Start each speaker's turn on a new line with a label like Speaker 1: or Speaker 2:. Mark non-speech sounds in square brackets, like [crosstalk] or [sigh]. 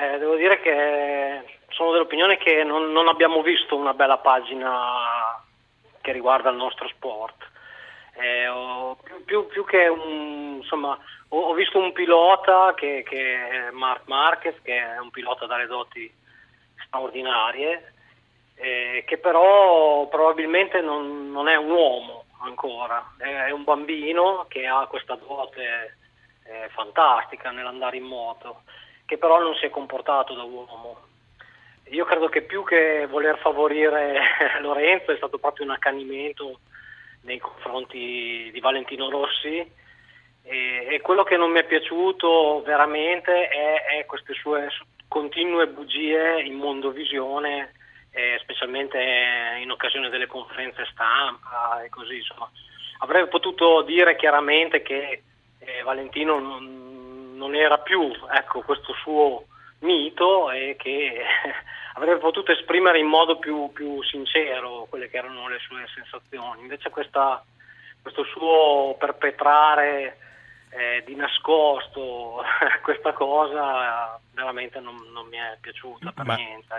Speaker 1: eh, devo dire che sono dell'opinione che non, non, abbiamo visto una bella pagina che riguarda il nostro sport. Eh, ho, più, più, più, che un, insomma, ho, ho, visto un pilota che, che è Mark Marquez, che è un pilota dalle doti straordinarie, eh, che però probabilmente non, non, è un uomo ancora, è un bambino che ha questa dote eh, fantastica nell'andare in moto, che però non si è comportato da uomo. Io credo che più che voler favorire [laughs] Lorenzo è stato proprio un accanimento nei confronti di Valentino Rossi e, e quello che non mi è piaciuto veramente è, è queste sue continue bugie in mondovisione eh, specialmente in occasione delle conferenze stampa e così insomma. Avrebbe potuto dire chiaramente che eh, Valentino non, non, era più ecco, questo suo mito e che [laughs] avrebbe potuto esprimere in modo più, più, sincero quelle che erano le sue sensazioni. Invece questa, questo suo perpetrare eh, di nascosto [laughs] questa cosa veramente non, non mi è piaciuta per
Speaker 2: Ma
Speaker 1: niente.